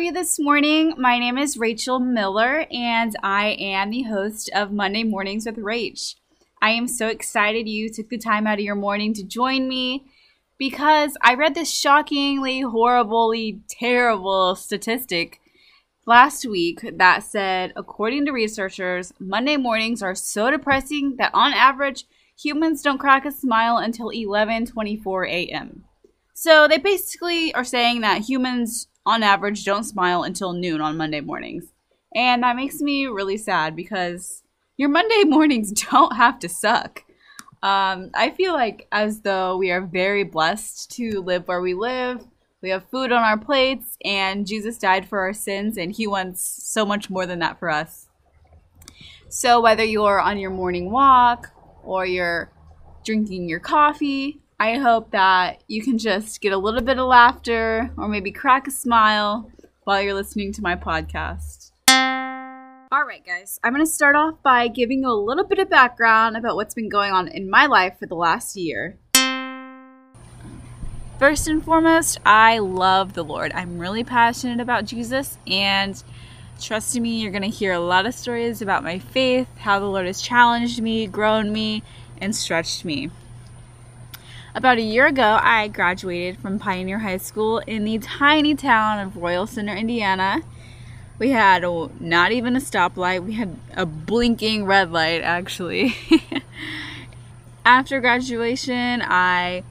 you this morning? My name is Rachel Miller, and I am the host of Monday Mornings with Rach. I am so excited you took the time out of your morning to join me because I read this shockingly, horribly, terrible statistic last week that said, according to researchers, Monday mornings are so depressing that on average, humans don't crack a smile until 11:24 a.m. So they basically are saying that humans on average don't smile until noon on Monday mornings. And that makes me really sad because your Monday mornings don't have to suck. Um, I feel like as though we are very blessed to live where we live. We have food on our plates, and Jesus died for our sins, and He wants so much more than that for us. So, whether you're on your morning walk or you're drinking your coffee, I hope that you can just get a little bit of laughter or maybe crack a smile while you're listening to my podcast. All right, guys, I'm going to start off by giving you a little bit of background about what's been going on in my life for the last year. First and foremost, I love the Lord. I'm really passionate about Jesus, and trust me, you're going to hear a lot of stories about my faith, how the Lord has challenged me, grown me, and stretched me. About a year ago, I graduated from Pioneer High School in the tiny town of Royal Center, Indiana. We had a, not even a stoplight, we had a blinking red light actually. After graduation, I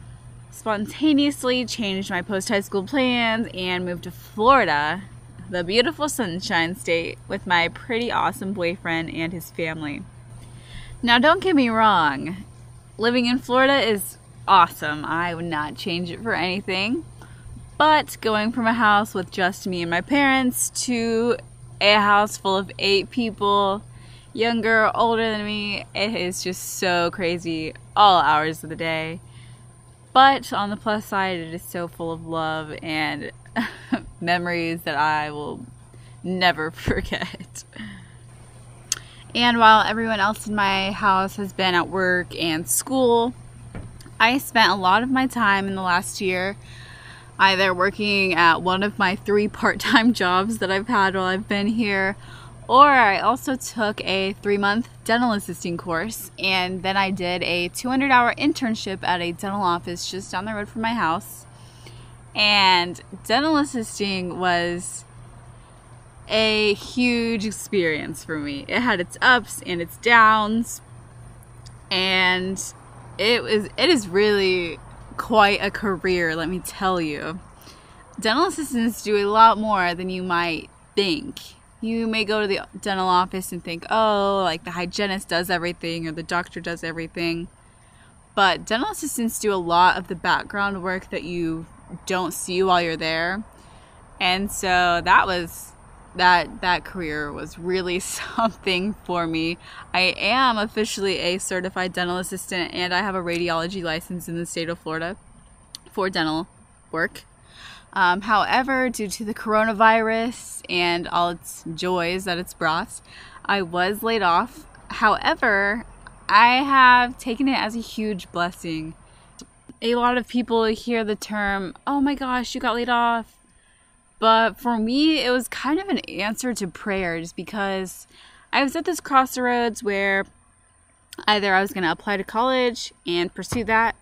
spontaneously changed my post high school plans and moved to Florida, the beautiful Sunshine State, with my pretty awesome boyfriend and his family. Now, don't get me wrong, living in Florida is awesome. I would not change it for anything. But going from a house with just me and my parents to a house full of eight people, younger, older than me, it is just so crazy all hours of the day. But on the plus side, it is so full of love and memories that I will never forget. And while everyone else in my house has been at work and school, I spent a lot of my time in the last year either working at one of my three part time jobs that I've had while I've been here, or I also took a three month dental assisting course, and then I did a 200 hour internship at a dental office just down the road from my house. And dental assisting was a huge experience for me. It had its ups and its downs, and it was it is really quite a career, let me tell you. Dental assistants do a lot more than you might think. You may go to the dental office and think, oh, like the hygienist does everything or the doctor does everything. But dental assistants do a lot of the background work that you don't see while you're there. And so that was that that career was really something for me. I am officially a certified dental assistant and I have a radiology license in the state of Florida for dental work. Um, however, due to the coronavirus and all its joys that it's brought, I was laid off. However, I have taken it as a huge blessing. A lot of people hear the term, oh my gosh, you got laid off but for me, it was kind of an answer to prayers because I was at this crossroads where either I was going to apply to college and pursue that,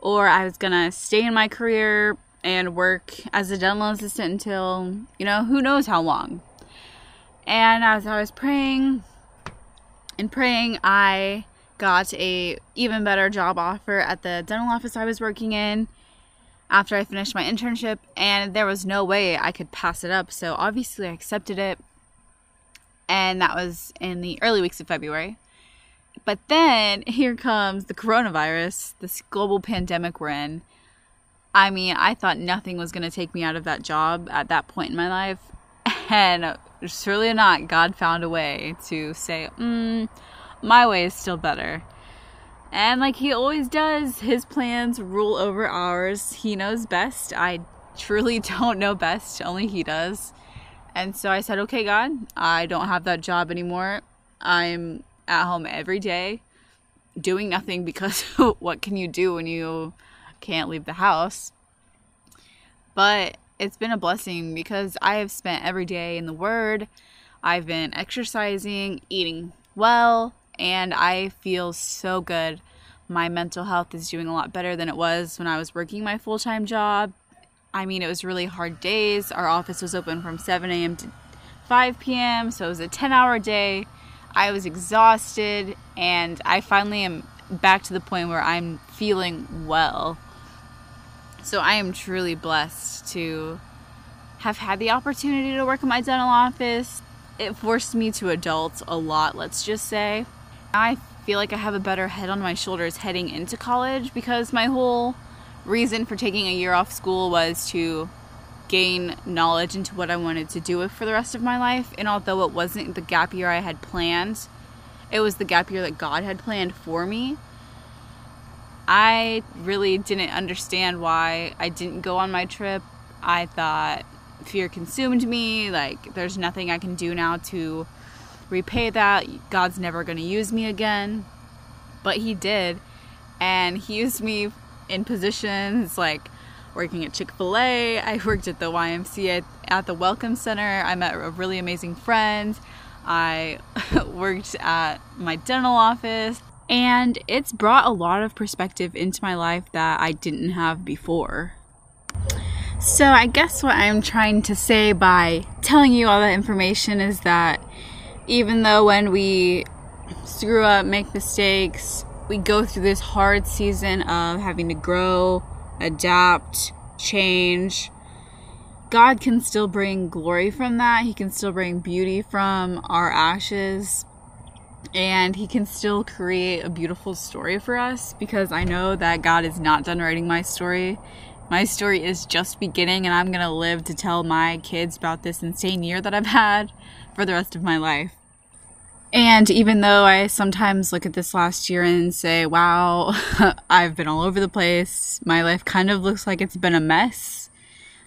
or I was going to stay in my career and work as a dental assistant until, you know, who knows how long. And as I was praying and praying, I got a even better job offer at the dental office I was working in after I finished my internship, and there was no way I could pass it up. So obviously, I accepted it, and that was in the early weeks of February. But then here comes the coronavirus, this global pandemic we're in. I mean, I thought nothing was going to take me out of that job at that point in my life. And surely not, God found a way to say, mm, my way is still better. And like he always does, his plans rule over ours. He knows best. I truly don't know best, only he does. And so I said, okay, God, I don't have that job anymore. I'm at home every day doing nothing because what can you do when you can't leave the house? But it's been a blessing because I have spent every day in the Word. I've been exercising, eating well, and I feel so good. My mental health is doing a lot better than it was when I was working my full time job. I mean, it was really hard days. Our office was open from 7 a.m. to 5 p.m., so it was a 10 hour day. I was exhausted, and I finally am back to the point where I'm feeling well. So I am truly blessed to have had the opportunity to work in my dental office. It forced me to adult a lot, let's just say. I feel like I have a better head on my shoulders heading into college because my whole reason for taking a year off school was to gain knowledge into what I wanted to do for the rest of my life. And although it wasn't the gap year I had planned, it was the gap year that God had planned for me. I really didn't understand why I didn't go on my trip. I thought fear consumed me, like there's nothing I can do now to repay that. God's never going to use me again. But he did. And he used me in positions like working at Chick-fil-A. I worked at the YMCA at the Welcome Center. I met a really amazing friend. I worked at my dental office and it's brought a lot of perspective into my life that I didn't have before. So, I guess what I'm trying to say by telling you all that information is that even though when we screw up, make mistakes, we go through this hard season of having to grow, adapt, change, God can still bring glory from that. He can still bring beauty from our ashes and he can still create a beautiful story for us because I know that God is not done writing my story. My story is just beginning, and I'm gonna live to tell my kids about this insane year that I've had for the rest of my life. And even though I sometimes look at this last year and say, wow, I've been all over the place, my life kind of looks like it's been a mess,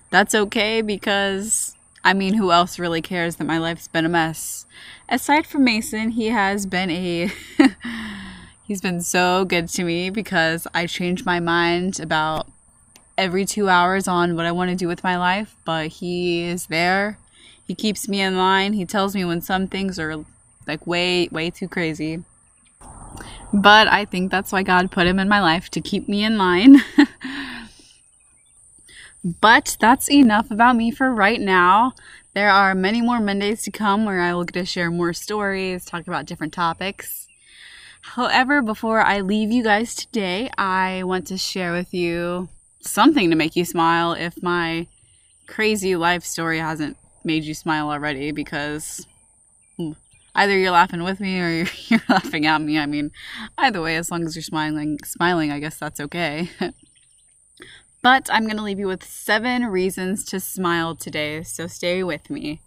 that's okay because I mean, who else really cares that my life's been a mess? Aside from Mason, he has been a. he's been so good to me because I changed my mind about every two hours on what I want to do with my life, but he is there. He keeps me in line. He tells me when some things are like way, way too crazy. But I think that's why God put him in my life to keep me in line. But that's enough about me for right now. There are many more Mondays to come where I will get to share more stories, talk about different topics. However, before I leave you guys today, I want to share with you something to make you smile if my crazy life story hasn't made you smile already because hmm, either you're laughing with me or you're, you're laughing at me. I mean, either way, as long as you're smiling, smiling, I guess that's okay. But I'm going to leave you with seven reasons to smile today, so stay with me.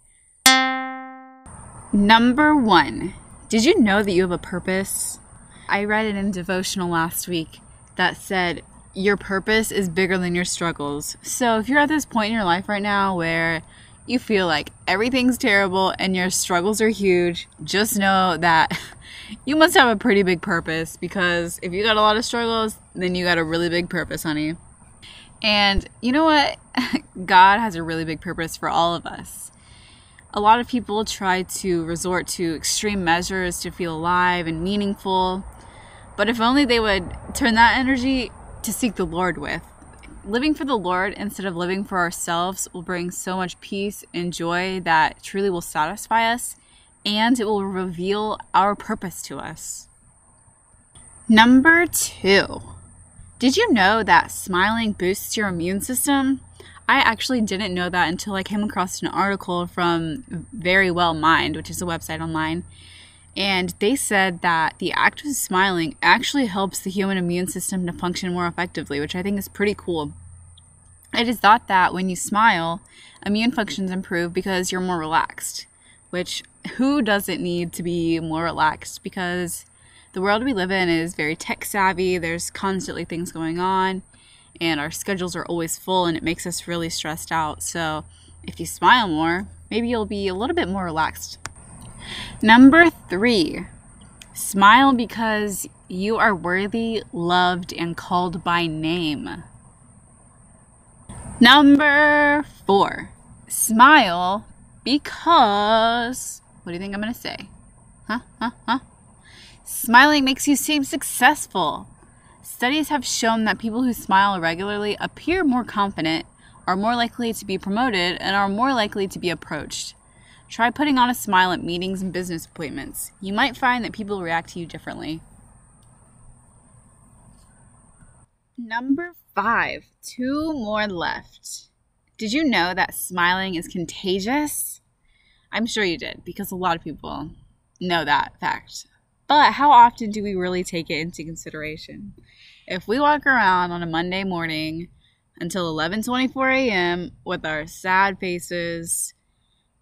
Number one, did you know that you have a purpose? I read it in devotional last week that said, Your purpose is bigger than your struggles. So if you're at this point in your life right now where you feel like everything's terrible and your struggles are huge, just know that you must have a pretty big purpose because if you got a lot of struggles, then you got a really big purpose, honey. And you know what? God has a really big purpose for all of us. A lot of people try to resort to extreme measures to feel alive and meaningful, but if only they would turn that energy to seek the Lord with. Living for the Lord instead of living for ourselves will bring so much peace and joy that truly will satisfy us and it will reveal our purpose to us. Number two did you know that smiling boosts your immune system? I actually didn't know that until I came across an article from Verywell Mind, which is a website online. And they said that the act of smiling actually helps the human immune system to function more effectively, which I think is pretty cool. It is thought that when you smile, immune functions improve because you're more relaxed, which who doesn't need to be more relaxed? Because the world we live in is very tech savvy. There's constantly things going on, and our schedules are always full, and it makes us really stressed out. So, if you smile more, maybe you'll be a little bit more relaxed. Number three, smile because you are worthy, loved, and called by name. Number four, smile because. What do you think I'm going to say? Huh? Huh? Huh? Smiling makes you seem successful. Studies have shown that people who smile regularly appear more confident, are more likely to be promoted, and are more likely to be approached. Try putting on a smile at meetings and business appointments. You might find that people react to you differently. Number five, two more left. Did you know that smiling is contagious? I'm sure you did because a lot of people know that fact. But how often do we really take it into consideration? If we walk around on a Monday morning until 11:24 a.m. with our sad faces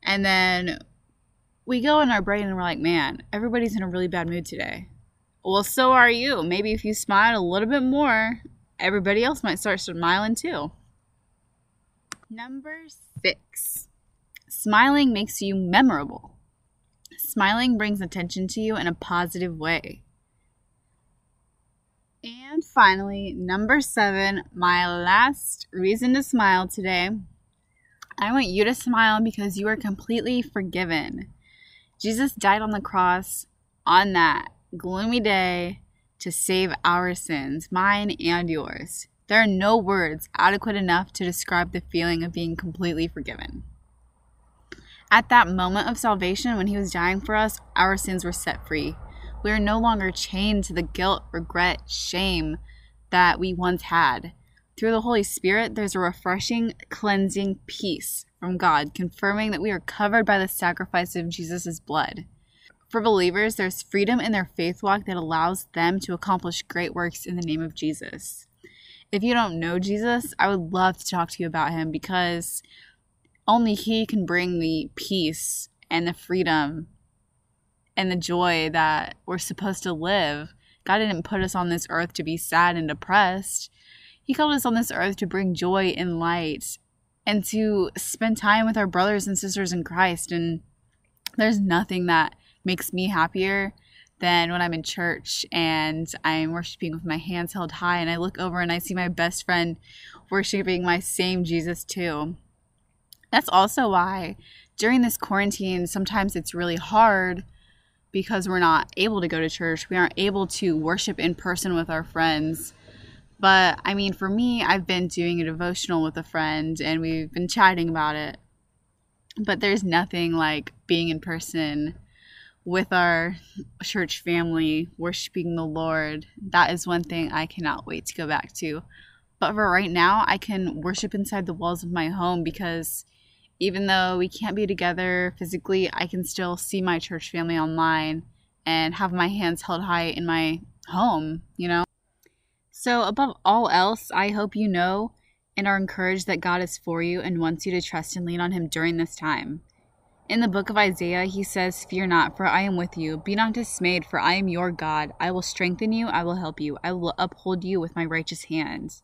and then we go in our brain and we're like, "Man, everybody's in a really bad mood today." Well, so are you. Maybe if you smile a little bit more, everybody else might start smiling too. Number 6. Smiling makes you memorable. Smiling brings attention to you in a positive way. And finally, number seven, my last reason to smile today. I want you to smile because you are completely forgiven. Jesus died on the cross on that gloomy day to save our sins, mine and yours. There are no words adequate enough to describe the feeling of being completely forgiven. At that moment of salvation, when He was dying for us, our sins were set free. We are no longer chained to the guilt, regret, shame that we once had. Through the Holy Spirit, there's a refreshing, cleansing peace from God, confirming that we are covered by the sacrifice of Jesus' blood. For believers, there's freedom in their faith walk that allows them to accomplish great works in the name of Jesus. If you don't know Jesus, I would love to talk to you about him because only he can bring the peace and the freedom and the joy that we're supposed to live. God didn't put us on this earth to be sad and depressed. He called us on this earth to bring joy and light and to spend time with our brothers and sisters in Christ. And there's nothing that makes me happier than when I'm in church and I'm worshiping with my hands held high and I look over and I see my best friend worshiping my same Jesus too. That's also why during this quarantine, sometimes it's really hard because we're not able to go to church. We aren't able to worship in person with our friends. But I mean, for me, I've been doing a devotional with a friend and we've been chatting about it. But there's nothing like being in person with our church family, worshiping the Lord. That is one thing I cannot wait to go back to. But for right now, I can worship inside the walls of my home because even though we can't be together physically, I can still see my church family online and have my hands held high in my home, you know? So, above all else, I hope you know and are encouraged that God is for you and wants you to trust and lean on Him during this time. In the book of Isaiah, he says, Fear not, for I am with you. Be not dismayed, for I am your God. I will strengthen you, I will help you, I will uphold you with my righteous hands.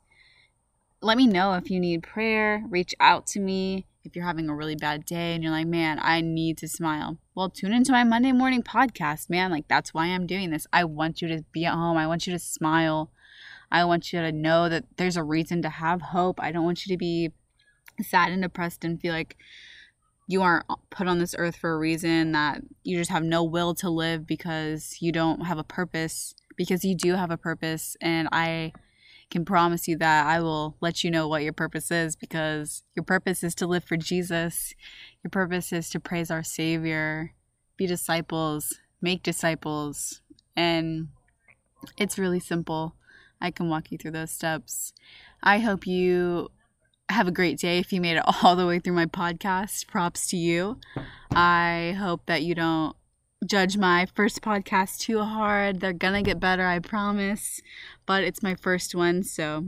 Let me know if you need prayer. Reach out to me if you're having a really bad day and you're like, man, I need to smile. Well, tune into my Monday morning podcast, man. Like, that's why I'm doing this. I want you to be at home. I want you to smile. I want you to know that there's a reason to have hope. I don't want you to be sad and depressed and feel like, you aren't put on this earth for a reason, that you just have no will to live because you don't have a purpose, because you do have a purpose. And I can promise you that I will let you know what your purpose is because your purpose is to live for Jesus. Your purpose is to praise our Savior, be disciples, make disciples. And it's really simple. I can walk you through those steps. I hope you have a great day if you made it all the way through my podcast. Props to you. I hope that you don't judge my first podcast too hard. They're gonna get better, I promise. But it's my first one, so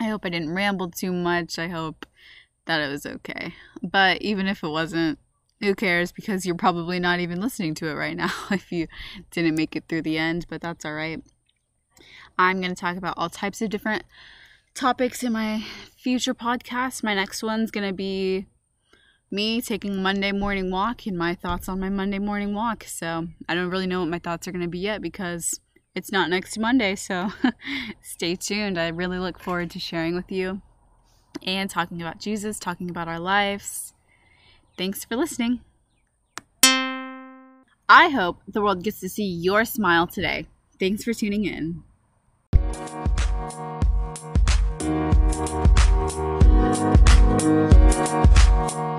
I hope I didn't ramble too much. I hope that it was okay. But even if it wasn't, who cares because you're probably not even listening to it right now if you didn't make it through the end, but that's all right. I'm going to talk about all types of different topics in my future podcast. My next one's going to be me taking Monday morning walk and my thoughts on my Monday morning walk. So I don't really know what my thoughts are going to be yet because it's not next Monday. So stay tuned. I really look forward to sharing with you. and talking about Jesus, talking about our lives. Thanks for listening. I hope the world gets to see your smile today. Thanks for tuning in. Thank you.